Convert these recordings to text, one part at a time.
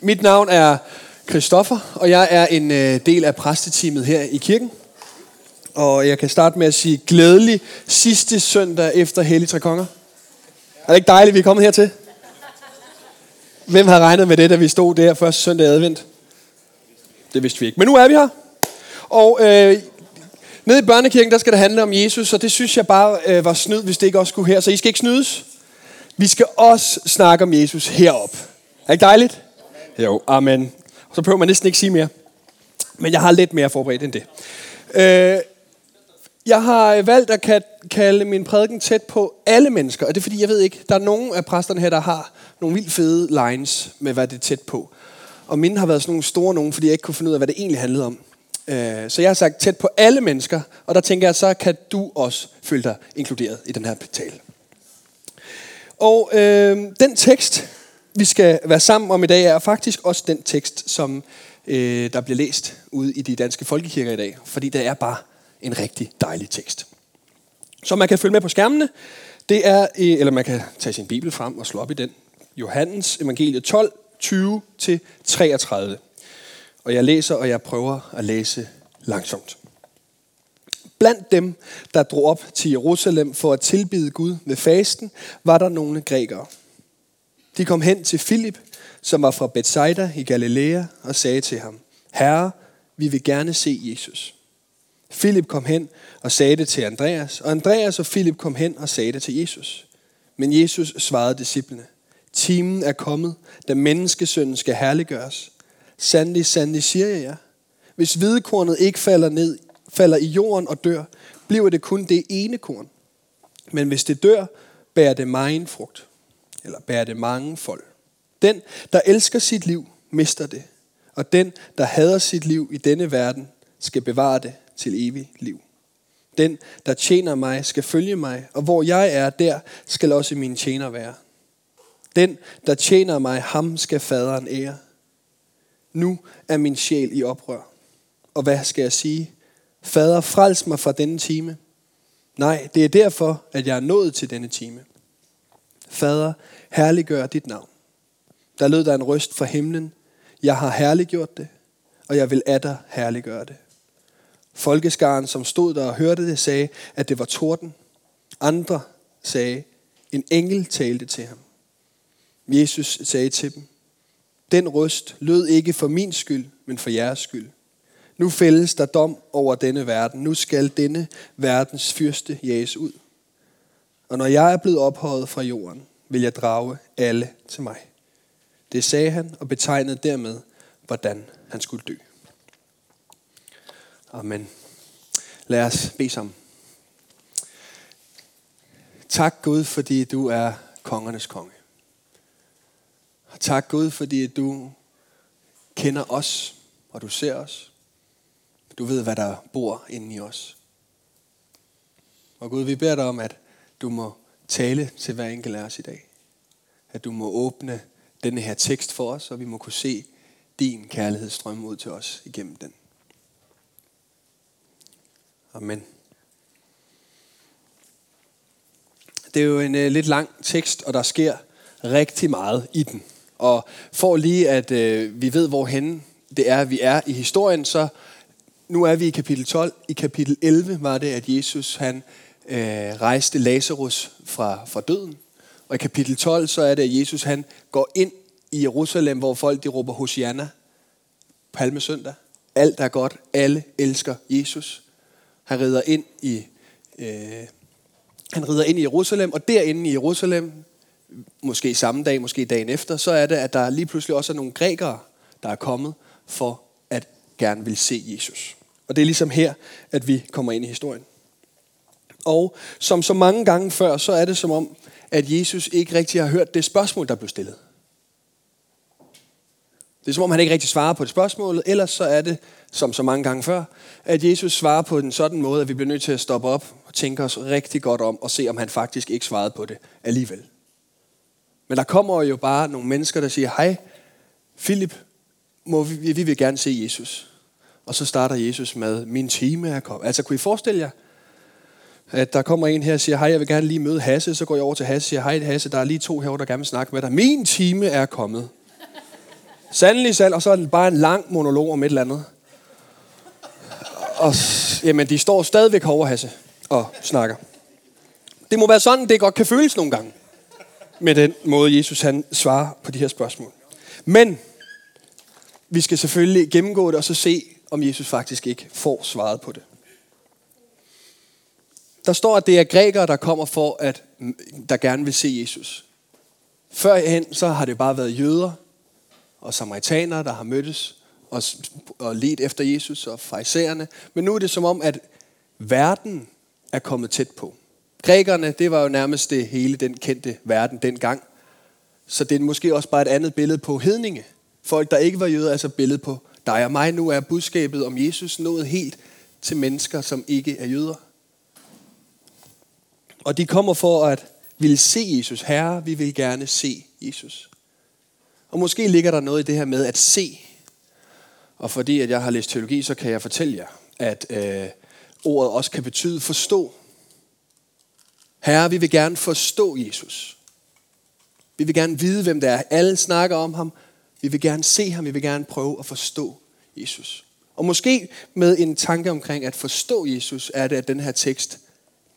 Mit navn er Christoffer, og jeg er en øh, del af præsteteamet her i kirken. Og jeg kan starte med at sige glædelig sidste søndag efter Hellig Tre Konger. Er det ikke dejligt, vi er kommet hertil? Hvem har regnet med det, da vi stod der første søndag advent? Det vidste vi ikke. Men nu er vi her. Og øh, nede i børnekirken, der skal det handle om Jesus, og det synes jeg bare øh, var snyd, hvis det ikke også skulle her. Så I skal ikke snydes. Vi skal også snakke om Jesus herop. Er det ikke dejligt? Jo, amen. Så behøver man næsten ikke sige mere. Men jeg har lidt mere forberedt end det. Øh, jeg har valgt at kalde min prædiken tæt på alle mennesker, og det er fordi, jeg ved ikke, der er nogen af præsterne her, der har nogle vildt fede lines med, hvad det er tæt på. Og mine har været sådan nogle store nogen, fordi jeg ikke kunne finde ud af, hvad det egentlig handlede om. Øh, så jeg har sagt tæt på alle mennesker, og der tænker jeg, så kan du også føle dig inkluderet i den her tale. Og øh, den tekst, vi skal være sammen om i dag, er faktisk også den tekst, som øh, der bliver læst ude i de danske folkekirker i dag. Fordi det er bare en rigtig dejlig tekst. Så man kan følge med på skærmene. Det er, øh, eller man kan tage sin bibel frem og slå op i den. Johannes evangelie 12, 20-33. Og jeg læser, og jeg prøver at læse langsomt. Blandt dem, der drog op til Jerusalem for at tilbide Gud med fasten, var der nogle grækere. De kom hen til Filip, som var fra Bethsaida i Galilea, og sagde til ham, Herre, vi vil gerne se Jesus. Filip kom hen og sagde det til Andreas, og Andreas og Filip kom hen og sagde det til Jesus. Men Jesus svarede disciplene, Timen er kommet, da menneskesønnen skal herliggøres. Sandelig, sandelig siger jeg jer. Hvis hvidekornet ikke falder ned, falder i jorden og dør, bliver det kun det ene korn. Men hvis det dør, bærer det meget frugt. Eller bærer det mange folk. Den, der elsker sit liv, mister det. Og den, der hader sit liv i denne verden, skal bevare det til evig liv. Den, der tjener mig, skal følge mig, og hvor jeg er, der skal også mine tjener være. Den, der tjener mig, ham skal faderen ære. Nu er min sjæl i oprør. Og hvad skal jeg sige? Fader, frels mig fra denne time. Nej, det er derfor, at jeg er nået til denne time. Fader, herliggør dit navn. Der lød der en røst fra himlen. Jeg har herliggjort det, og jeg vil af dig herliggøre det. Folkeskaren, som stod der og hørte det, sagde, at det var torden. Andre sagde, en engel talte til ham. Jesus sagde til dem, den røst lød ikke for min skyld, men for jeres skyld. Nu fældes der dom over denne verden. Nu skal denne verdens fyrste jages ud. Og når jeg er blevet ophøjet fra jorden, vil jeg drage alle til mig. Det sagde han og betegnede dermed, hvordan han skulle dø. Amen. Lad os bede sammen. Tak Gud, fordi du er kongernes konge. Og tak Gud, fordi du kender os, og du ser os. Du ved, hvad der bor inde i os. Og Gud, vi beder dig om, at du må tale til hver enkelt af os i dag. At du må åbne denne her tekst for os, og vi må kunne se din kærlighed strømme ud til os igennem den. Amen. Det er jo en uh, lidt lang tekst, og der sker rigtig meget i den. Og for lige at uh, vi ved, hvorhen det er, vi er i historien, så nu er vi i kapitel 12. I kapitel 11 var det, at Jesus han øh, rejste Lazarus fra, fra døden. Og i kapitel 12, så er det, at Jesus han går ind i Jerusalem, hvor folk de råber Hosianna, palmesøndag. Alt er godt. Alle elsker Jesus. Han rider ind i, øh, han rider ind i Jerusalem, og derinde i Jerusalem, måske samme dag, måske dagen efter, så er det, at der lige pludselig også er nogle grækere, der er kommet for at gerne vil se Jesus. Og det er ligesom her, at vi kommer ind i historien. Og som så mange gange før, så er det som om, at Jesus ikke rigtig har hørt det spørgsmål, der blev stillet. Det er som om, han ikke rigtig svarer på det spørgsmål, ellers så er det, som så mange gange før, at Jesus svarer på en sådan måde, at vi bliver nødt til at stoppe op og tænke os rigtig godt om og se, om han faktisk ikke svarede på det alligevel. Men der kommer jo bare nogle mennesker, der siger, hej, Philip, må vi, vi vil gerne se Jesus. Og så starter Jesus med, min time er kommet. Altså, kunne I forestille jer, at der kommer en her og siger, hej, jeg vil gerne lige møde Hasse. Så går jeg over til Hasse og siger, hej Hasse, der er lige to herovre, der gerne vil snakke med dig. Min time er kommet. Sandelig sand, og så er det bare en lang monolog om et eller andet. Og jamen, de står stadigvæk over Hasse, og snakker. Det må være sådan, det godt kan føles nogle gange. Med den måde, Jesus han svarer på de her spørgsmål. Men vi skal selvfølgelig gennemgå det, og så se, om Jesus faktisk ikke får svaret på det. Der står, at det er grækere, der kommer for, at der gerne vil se Jesus. Førhen så har det bare været jøder og samaritanere, der har mødtes og, og let efter Jesus og farisæerne. Men nu er det som om, at verden er kommet tæt på. Grækerne, det var jo nærmest det hele den kendte verden dengang. Så det er måske også bare et andet billede på hedninge. Folk, der ikke var jøder, altså billede på dig og mig. Nu er budskabet om Jesus nået helt til mennesker, som ikke er jøder. Og de kommer for at ville se Jesus. Herre, vi vil gerne se Jesus. Og måske ligger der noget i det her med at se. Og fordi at jeg har læst teologi, så kan jeg fortælle jer, at øh, ordet også kan betyde forstå. Herre, vi vil gerne forstå Jesus. Vi vil gerne vide, hvem det er. Alle snakker om ham. Vi vil gerne se ham. Vi vil gerne prøve at forstå Jesus. Og måske med en tanke omkring at forstå Jesus, er det, at den her tekst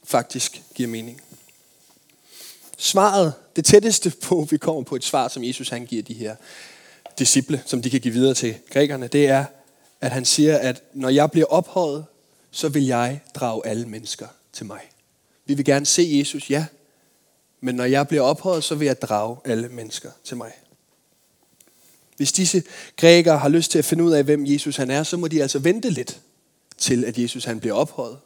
faktisk giver mening. Svaret, det tætteste på, vi kommer på et svar, som Jesus han giver de her disciple, som de kan give videre til grækerne, det er, at han siger, at når jeg bliver ophøjet, så vil jeg drage alle mennesker til mig. Vi vil gerne se Jesus, ja, men når jeg bliver ophøjet, så vil jeg drage alle mennesker til mig. Hvis disse grækere har lyst til at finde ud af, hvem Jesus han er, så må de altså vente lidt til, at Jesus han bliver ophøjet.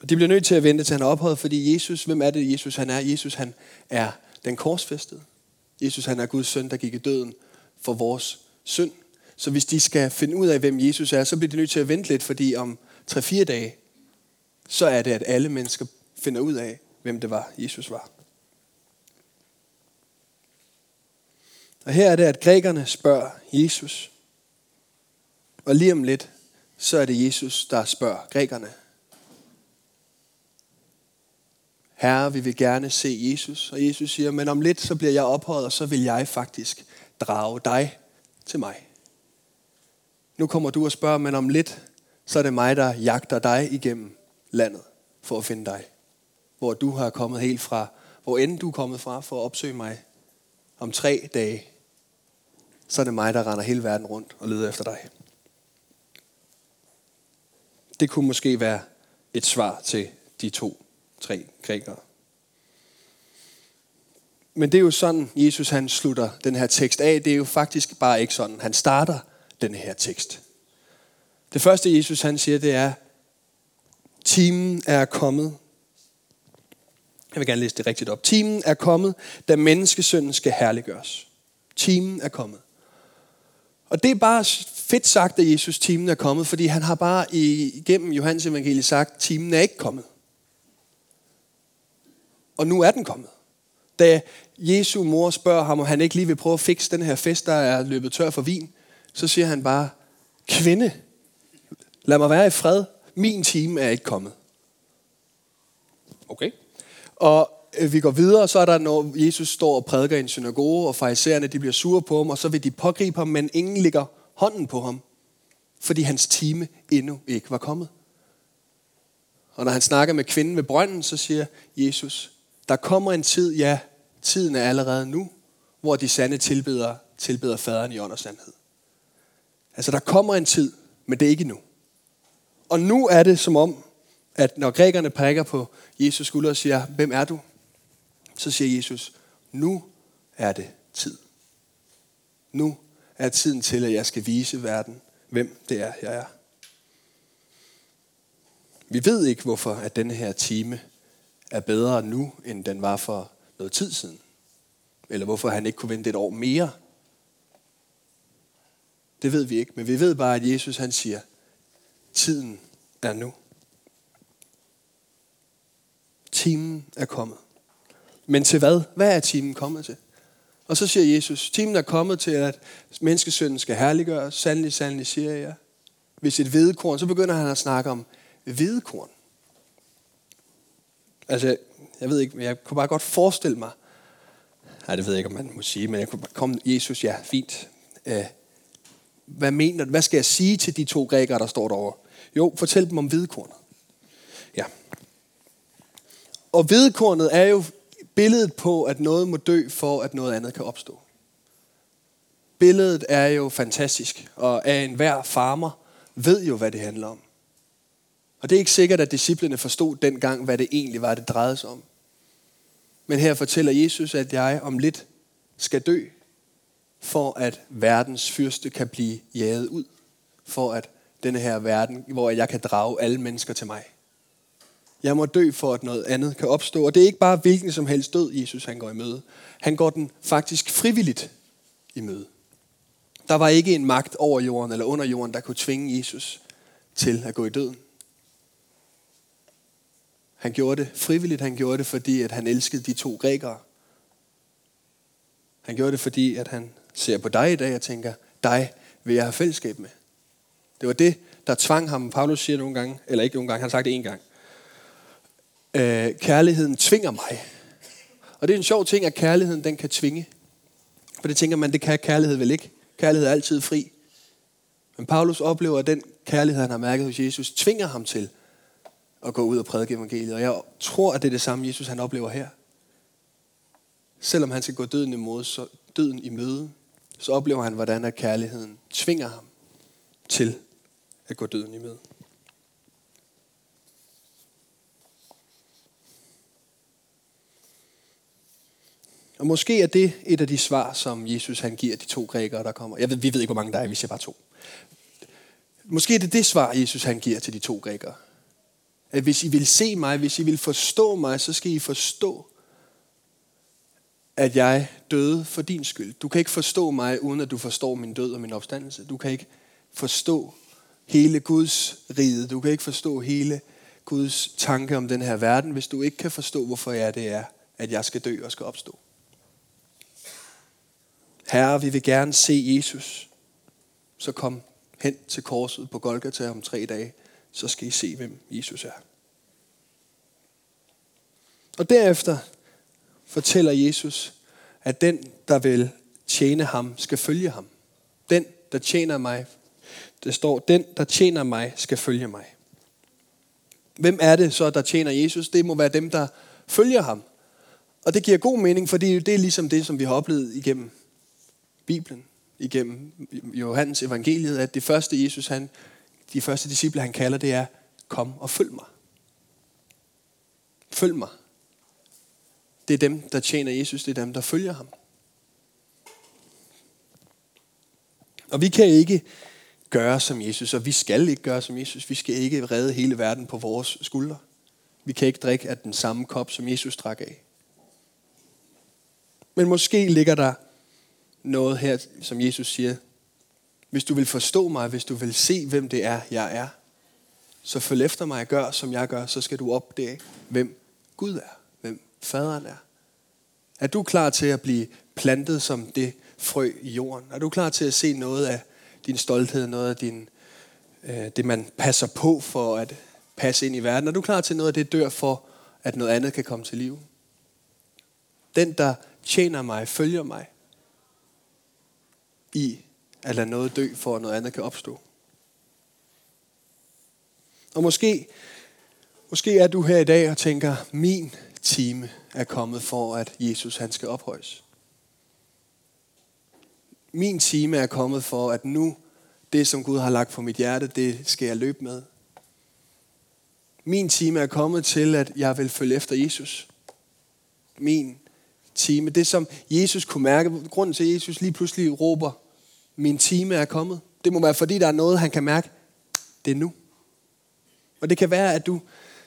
Og de bliver nødt til at vente til han er ophøjet, fordi Jesus, hvem er det Jesus han er? Jesus han er den korsfæstede. Jesus han er Guds søn, der gik i døden for vores synd. Så hvis de skal finde ud af, hvem Jesus er, så bliver de nødt til at vente lidt, fordi om 3-4 dage, så er det, at alle mennesker finder ud af, hvem det var, Jesus var. Og her er det, at grækerne spørger Jesus. Og lige om lidt, så er det Jesus, der spørger grækerne. Herre, vi vil gerne se Jesus. Og Jesus siger, men om lidt så bliver jeg ophøjet, og så vil jeg faktisk drage dig til mig. Nu kommer du og spørger, men om lidt, så er det mig, der jagter dig igennem landet for at finde dig. Hvor du har kommet helt fra, hvor end du er kommet fra for at opsøge mig. Om tre dage, så er det mig, der render hele verden rundt og leder efter dig. Det kunne måske være et svar til de to tre grækere. Men det er jo sådan, Jesus han slutter den her tekst af. Det er jo faktisk bare ikke sådan. Han starter den her tekst. Det første Jesus han siger, det er, timen er kommet. Jeg vil gerne læse det rigtigt op. Timen er kommet, da menneskesønnen skal herliggøres. Timen er kommet. Og det er bare fedt sagt, at Jesus timen er kommet, fordi han har bare igennem Johannes evangeliet sagt, timen er ikke kommet og nu er den kommet. Da Jesu mor spørger ham, om han ikke lige vil prøve at fikse den her fest, der er løbet tør for vin, så siger han bare, kvinde, lad mig være i fred. Min time er ikke kommet. Okay. Og øh, vi går videre, så er der, når Jesus står og prædiker i en synagoge, og farisæerne de bliver sure på ham, og så vil de pågribe ham, men ingen ligger hånden på ham, fordi hans time endnu ikke var kommet. Og når han snakker med kvinden ved brønden, så siger Jesus, der kommer en tid, ja, tiden er allerede nu, hvor de sande tilbeder, tilbeder faderen i ånd og sandhed. Altså, der kommer en tid, men det er ikke nu. Og nu er det som om, at når grækerne prikker på Jesus skulder og siger, hvem er du? Så siger Jesus, nu er det tid. Nu er tiden til, at jeg skal vise verden, hvem det er, jeg er. Vi ved ikke, hvorfor at denne her time er bedre nu, end den var for noget tid siden. Eller hvorfor han ikke kunne vente et år mere. Det ved vi ikke, men vi ved bare, at Jesus han siger, tiden er nu. Timen er kommet. Men til hvad? Hvad er timen kommet til? Og så siger Jesus, timen er kommet til, at menneskesønnen skal herliggøres. Sandelig, sandelig siger jeg. Hvis et hvedekorn, så begynder han at snakke om hvedekorn. Altså, jeg ved ikke, men jeg kunne bare godt forestille mig, Nej, det ved jeg ikke, om man må sige, men jeg kunne bare komme, Jesus, ja, fint. Øh, hvad mener? Hvad skal jeg sige til de to grækere, der står derovre? Jo, fortæl dem om hvidkornet. Ja. Og hvidkornet er jo billedet på, at noget må dø, for at noget andet kan opstå. Billedet er jo fantastisk, og af enhver farmer ved jo, hvad det handler om. Og det er ikke sikkert, at disciplene forstod dengang, hvad det egentlig var, det drejede sig om. Men her fortæller Jesus, at jeg om lidt skal dø, for at verdens fyrste kan blive jaget ud. For at denne her verden, hvor jeg kan drage alle mennesker til mig. Jeg må dø for, at noget andet kan opstå. Og det er ikke bare hvilken som helst død, Jesus han går i møde. Han går den faktisk frivilligt i møde. Der var ikke en magt over jorden eller under jorden, der kunne tvinge Jesus til at gå i døden. Han gjorde det frivilligt. Han gjorde det, fordi at han elskede de to grækere. Han gjorde det, fordi at han ser på dig i dag og tænker, dig vil jeg have fællesskab med. Det var det, der tvang ham. Paulus siger nogle gange, eller ikke nogle gange, han har sagt det en gang. Øh, kærligheden tvinger mig. Og det er en sjov ting, at kærligheden den kan tvinge. For det tænker man, det kan kærlighed vel ikke. Kærlighed er altid fri. Men Paulus oplever, at den kærlighed, han har mærket hos Jesus, tvinger ham til at gå ud og prædike evangeliet. Og jeg tror, at det er det samme, Jesus han oplever her. Selvom han skal gå døden imod, så døden i møde, så oplever han, hvordan at kærligheden tvinger ham til at gå døden i møde. Og måske er det et af de svar, som Jesus han giver de to grækere, der kommer. Jeg ved, vi ved ikke, hvor mange der er, vi jeg bare to. Måske er det det svar, Jesus han giver til de to grækere. At hvis I vil se mig, hvis I vil forstå mig, så skal I forstå, at jeg døde for din skyld. Du kan ikke forstå mig, uden at du forstår min død og min opstandelse. Du kan ikke forstå hele Guds rige. Du kan ikke forstå hele Guds tanke om den her verden, hvis du ikke kan forstå, hvorfor jeg det er, at jeg skal dø og skal opstå. Herre, vi vil gerne se Jesus. Så kom hen til korset på Golgata om tre dage så skal I se, hvem Jesus er. Og derefter fortæller Jesus, at den, der vil tjene ham, skal følge ham. Den, der tjener mig, det står, den, der tjener mig, skal følge mig. Hvem er det så, der tjener Jesus? Det må være dem, der følger ham. Og det giver god mening, fordi det er ligesom det, som vi har oplevet igennem Bibelen, igennem Johannes evangeliet, at det første Jesus, han de første disciple, han kalder, det er, kom og følg mig. Følg mig. Det er dem, der tjener Jesus, det er dem, der følger ham. Og vi kan ikke gøre som Jesus, og vi skal ikke gøre som Jesus. Vi skal ikke redde hele verden på vores skuldre. Vi kan ikke drikke af den samme kop, som Jesus drak af. Men måske ligger der noget her, som Jesus siger, hvis du vil forstå mig, hvis du vil se, hvem det er, jeg er, så følg efter mig og gør, som jeg gør, så skal du opdage, hvem Gud er, hvem faderen er. Er du klar til at blive plantet som det frø i jorden? Er du klar til at se noget af din stolthed, noget af din, øh, det, man passer på for at passe ind i verden? Er du klar til noget af det dør for, at noget andet kan komme til liv? Den, der tjener mig, følger mig i at lade noget dø, for at noget andet kan opstå. Og måske, måske er du her i dag og tænker, min time er kommet for, at Jesus han skal ophøjes. Min time er kommet for, at nu det, som Gud har lagt på mit hjerte, det skal jeg løbe med. Min time er kommet til, at jeg vil følge efter Jesus. Min time, det som Jesus kunne mærke, grunden til, at Jesus lige pludselig råber, min time er kommet. Det må være, fordi der er noget, han kan mærke, det er nu. Og det kan være, at du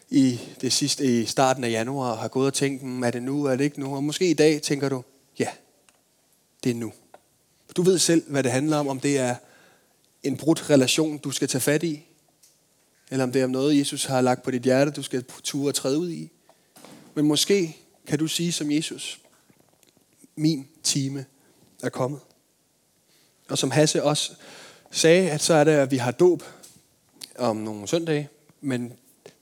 i det sidste i starten af januar har gået og tænkt, hmm, er det nu, er det ikke nu? Og måske i dag tænker du, ja, det er nu. Du ved selv, hvad det handler om, om det er en brudt relation, du skal tage fat i, eller om det er noget, Jesus har lagt på dit hjerte, du skal ture og træde ud i. Men måske kan du sige som Jesus, min time er kommet. Og som Hasse også sagde, at så er det, at vi har dåb om nogle søndage, men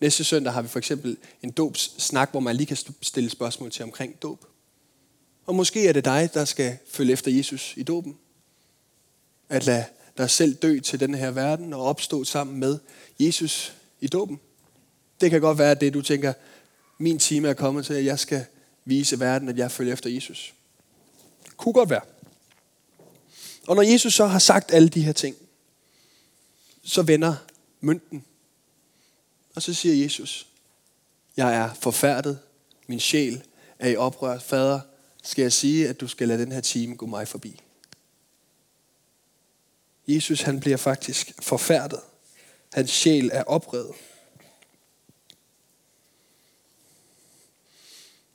næste søndag har vi for eksempel en snak, hvor man lige kan stille spørgsmål til omkring dåb. Og måske er det dig, der skal følge efter Jesus i dåben. At lade dig selv dø til den her verden og opstå sammen med Jesus i dåben. Det kan godt være det, du tænker, min time er kommet til, at jeg skal vise verden, at jeg følger efter Jesus. Det kunne godt være. Og når Jesus så har sagt alle de her ting, så vender mønten. Og så siger Jesus, jeg er forfærdet, min sjæl er i oprør. Fader, skal jeg sige, at du skal lade den her time gå mig forbi. Jesus han bliver faktisk forfærdet. Hans sjæl er oprevet.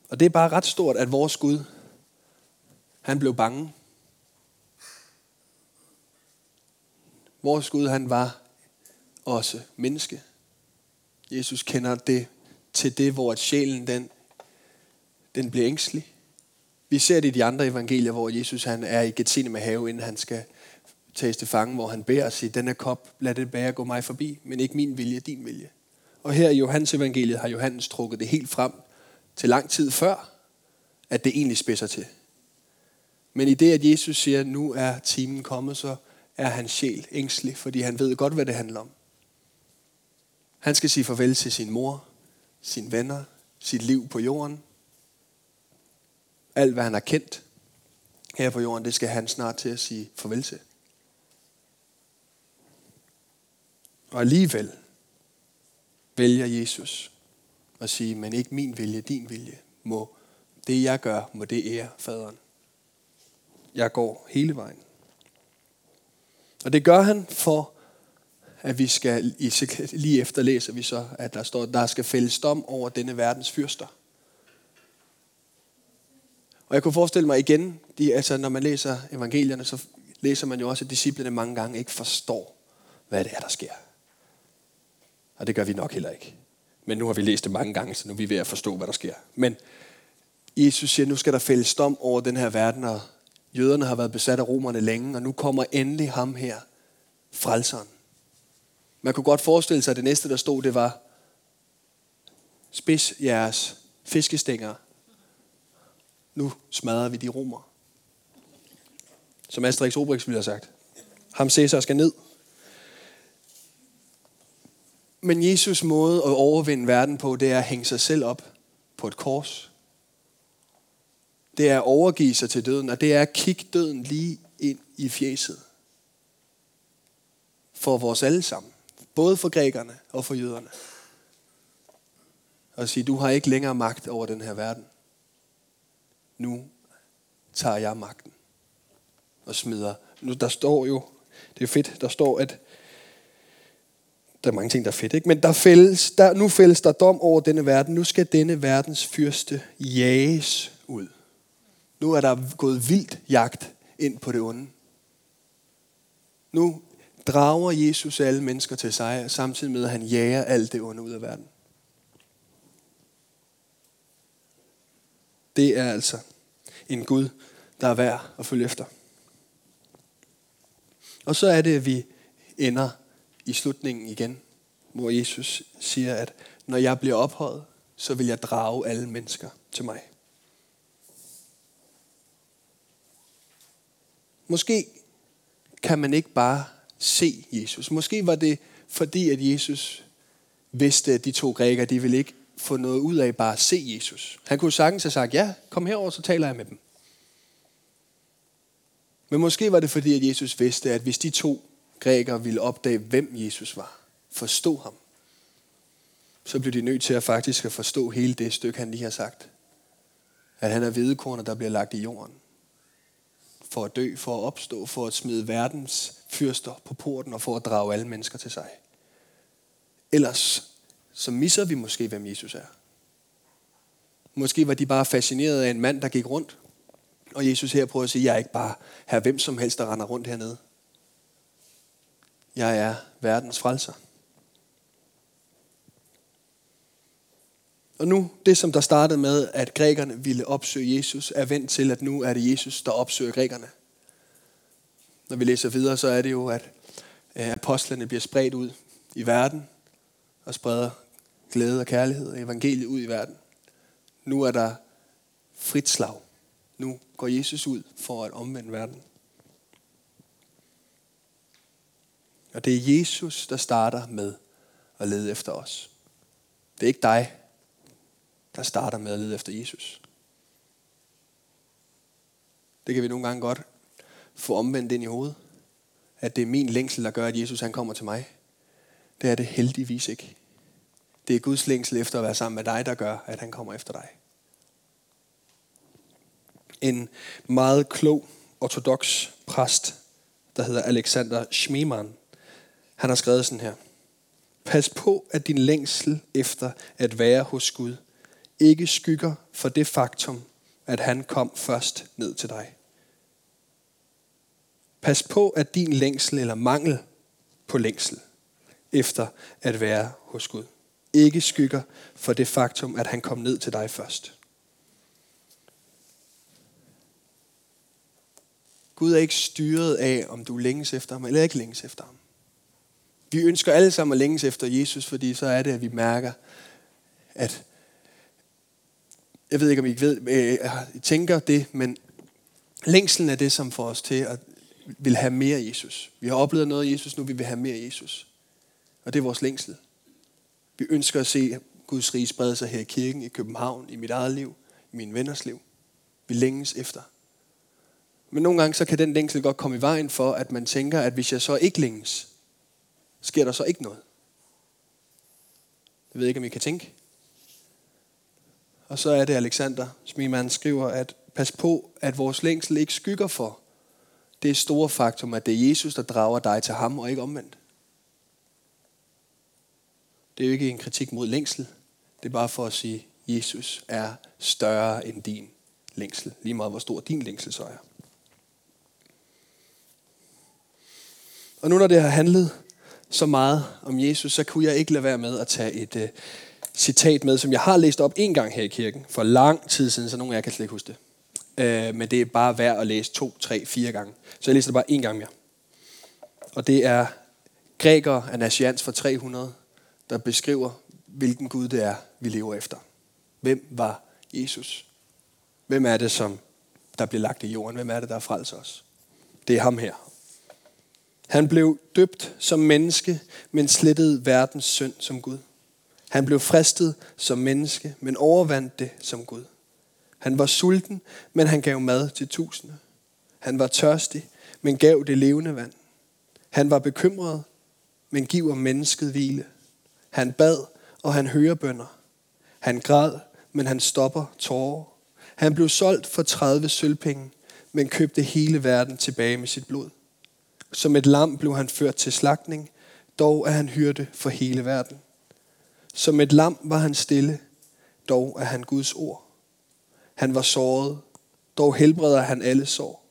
Og det er bare ret stort, at vores Gud, han blev bange. Vores Gud, han var også menneske. Jesus kender det til det, hvor at sjælen den, den bliver ængstelig. Vi ser det i de andre evangelier, hvor Jesus han er i Gethsemane have, inden han skal tages til fange, hvor han beder og siger, denne kop, lad det bære gå mig forbi, men ikke min vilje, din vilje. Og her i Johannes evangeliet har Johannes trukket det helt frem til lang tid før, at det egentlig spidser til. Men i det, at Jesus siger, at nu er timen kommet, så er hans sjæl ængstelig, fordi han ved godt, hvad det handler om. Han skal sige farvel til sin mor, sine venner, sit liv på jorden. Alt, hvad han har kendt her på jorden, det skal han snart til at sige farvel til. Og alligevel vælger Jesus at sige, men ikke min vilje, din vilje. Må det, jeg gør, må det ære faderen. Jeg går hele vejen. Og det gør han for, at vi skal, lige efter læser vi så, at der står, der skal fælles dom over denne verdens fyrster. Og jeg kunne forestille mig igen, de, altså når man læser evangelierne, så læser man jo også, at disciplene mange gange ikke forstår, hvad det er, der sker. Og det gør vi nok heller ikke. Men nu har vi læst det mange gange, så nu er vi ved at forstå, hvad der sker. Men Jesus siger, nu skal der fælles dom over den her verden, og jøderne har været besat af romerne længe, og nu kommer endelig ham her, frelseren. Man kunne godt forestille sig, at det næste, der stod, det var, spids jeres fiskestænger. Nu smadrer vi de romer. Som Asterix Obelix ville have sagt. Ham Cæsar skal ned. Men Jesus måde at overvinde verden på, det er at hænge sig selv op på et kors. Det er at overgive sig til døden, og det er at kigge døden lige ind i fjeset. For vores alle sammen. Både for grækerne og for jøderne. Og sige, du har ikke længere magt over den her verden. Nu tager jeg magten. Og smider. Nu, der står jo, det er fedt, der står, at der er mange ting, der er fedt, ikke? Men der fælles, der, nu fælles der dom over denne verden. Nu skal denne verdens fyrste jages ud. Nu er der gået vildt jagt ind på det onde. Nu drager Jesus alle mennesker til sig, samtidig med, at han jager alt det onde ud af verden. Det er altså en Gud, der er værd at følge efter. Og så er det, at vi ender i slutningen igen, hvor Jesus siger, at når jeg bliver ophøjet, så vil jeg drage alle mennesker til mig. Måske kan man ikke bare se Jesus. Måske var det fordi, at Jesus vidste, at de to grækere, de ville ikke få noget ud af bare at se Jesus. Han kunne sagtens have sagt, ja, kom herover, så taler jeg med dem. Men måske var det fordi, at Jesus vidste, at hvis de to grækere ville opdage, hvem Jesus var, forstå ham, så blev de nødt til at faktisk at forstå hele det stykke, han lige har sagt. At han er hvedekornet, der bliver lagt i jorden. For at dø, for at opstå, for at smide verdens fyrster på porten og for at drage alle mennesker til sig. Ellers så misser vi måske, hvem Jesus er. Måske var de bare fascineret af en mand, der gik rundt. Og Jesus her prøver at sige, jeg er ikke bare her hvem som helst, der render rundt hernede. Jeg er verdens frelser. Og nu, det som der startede med, at grækerne ville opsøge Jesus, er vendt til, at nu er det Jesus, der opsøger grækerne. Når vi læser videre, så er det jo, at øh, apostlene bliver spredt ud i verden og spreder glæde og kærlighed og evangeliet ud i verden. Nu er der frit slag. Nu går Jesus ud for at omvende verden. Og det er Jesus, der starter med at lede efter os. Det er ikke dig, der starter med at lede efter Jesus. Det kan vi nogle gange godt få omvendt ind i hovedet. At det er min længsel, der gør, at Jesus han kommer til mig. Det er det heldigvis ikke. Det er Guds længsel efter at være sammen med dig, der gør, at han kommer efter dig. En meget klog ortodox præst, der hedder Alexander Schmemann, han har skrevet sådan her. Pas på, at din længsel efter at være hos Gud ikke skygger for det faktum, at han kom først ned til dig. Pas på, at din længsel eller mangel på længsel efter at være hos Gud ikke skygger for det faktum, at han kom ned til dig først. Gud er ikke styret af, om du længes efter ham eller ikke længes efter ham. Vi ønsker alle sammen at længes efter Jesus, fordi så er det, at vi mærker, at jeg ved ikke, om I ved, øh, tænker det, men længselen er det, som får os til at vil have mere Jesus. Vi har oplevet noget af Jesus, nu vi vil have mere Jesus. Og det er vores længsel. Vi ønsker at se Guds rige sprede sig her i kirken, i København, i mit eget liv, i min venners liv. Vi længes efter. Men nogle gange så kan den længsel godt komme i vejen for, at man tænker, at hvis jeg så ikke længes, sker der så ikke noget. Jeg ved ikke, om I kan tænke. Og så er det Alexander Smiman skriver, at pas på, at vores længsel ikke skygger for det store faktum, at det er Jesus, der drager dig til ham, og ikke omvendt. Det er jo ikke en kritik mod længsel. Det er bare for at sige, at Jesus er større end din længsel. Lige meget hvor stor din længsel så er. Og nu når det har handlet så meget om Jesus, så kunne jeg ikke lade være med at tage et øh, citat med, som jeg har læst op en gang her i kirken, for lang tid siden, så nogle af jer kan slet ikke huske det. Øh, men det er bare værd at læse to, tre, fire gange. Så jeg læser det bare en gang mere. Og det er Græker Anasians fra 300, der beskriver, hvilken Gud det er, vi lever efter. Hvem var Jesus? Hvem er det, som der blev lagt i jorden? Hvem er det, der frelser os? Det er ham her. Han blev døbt som menneske, men slettede verdens synd som Gud. Han blev fristet som menneske, men overvandt det som Gud. Han var sulten, men han gav mad til tusinde. Han var tørstig, men gav det levende vand. Han var bekymret, men giver mennesket hvile. Han bad, og han hører bønder. Han græd, men han stopper tårer. Han blev solgt for 30 sølvpenge, men købte hele verden tilbage med sit blod. Som et lam blev han ført til slagtning, dog er han hyrde for hele verden. Som et lam var han stille, dog er han Guds ord. Han var såret, dog helbreder han alle sår.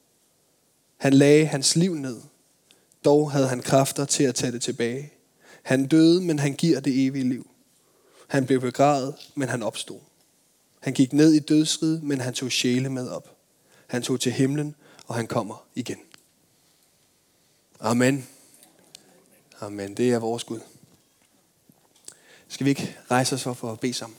Han lagde hans liv ned, dog havde han kræfter til at tage det tilbage. Han døde, men han giver det evige liv. Han blev begravet, men han opstod. Han gik ned i dødsriget, men han tog sjæle med op. Han tog til himlen, og han kommer igen. Amen. Amen. Det er vores Gud. Skal vi ikke rejse os op for bede sammen?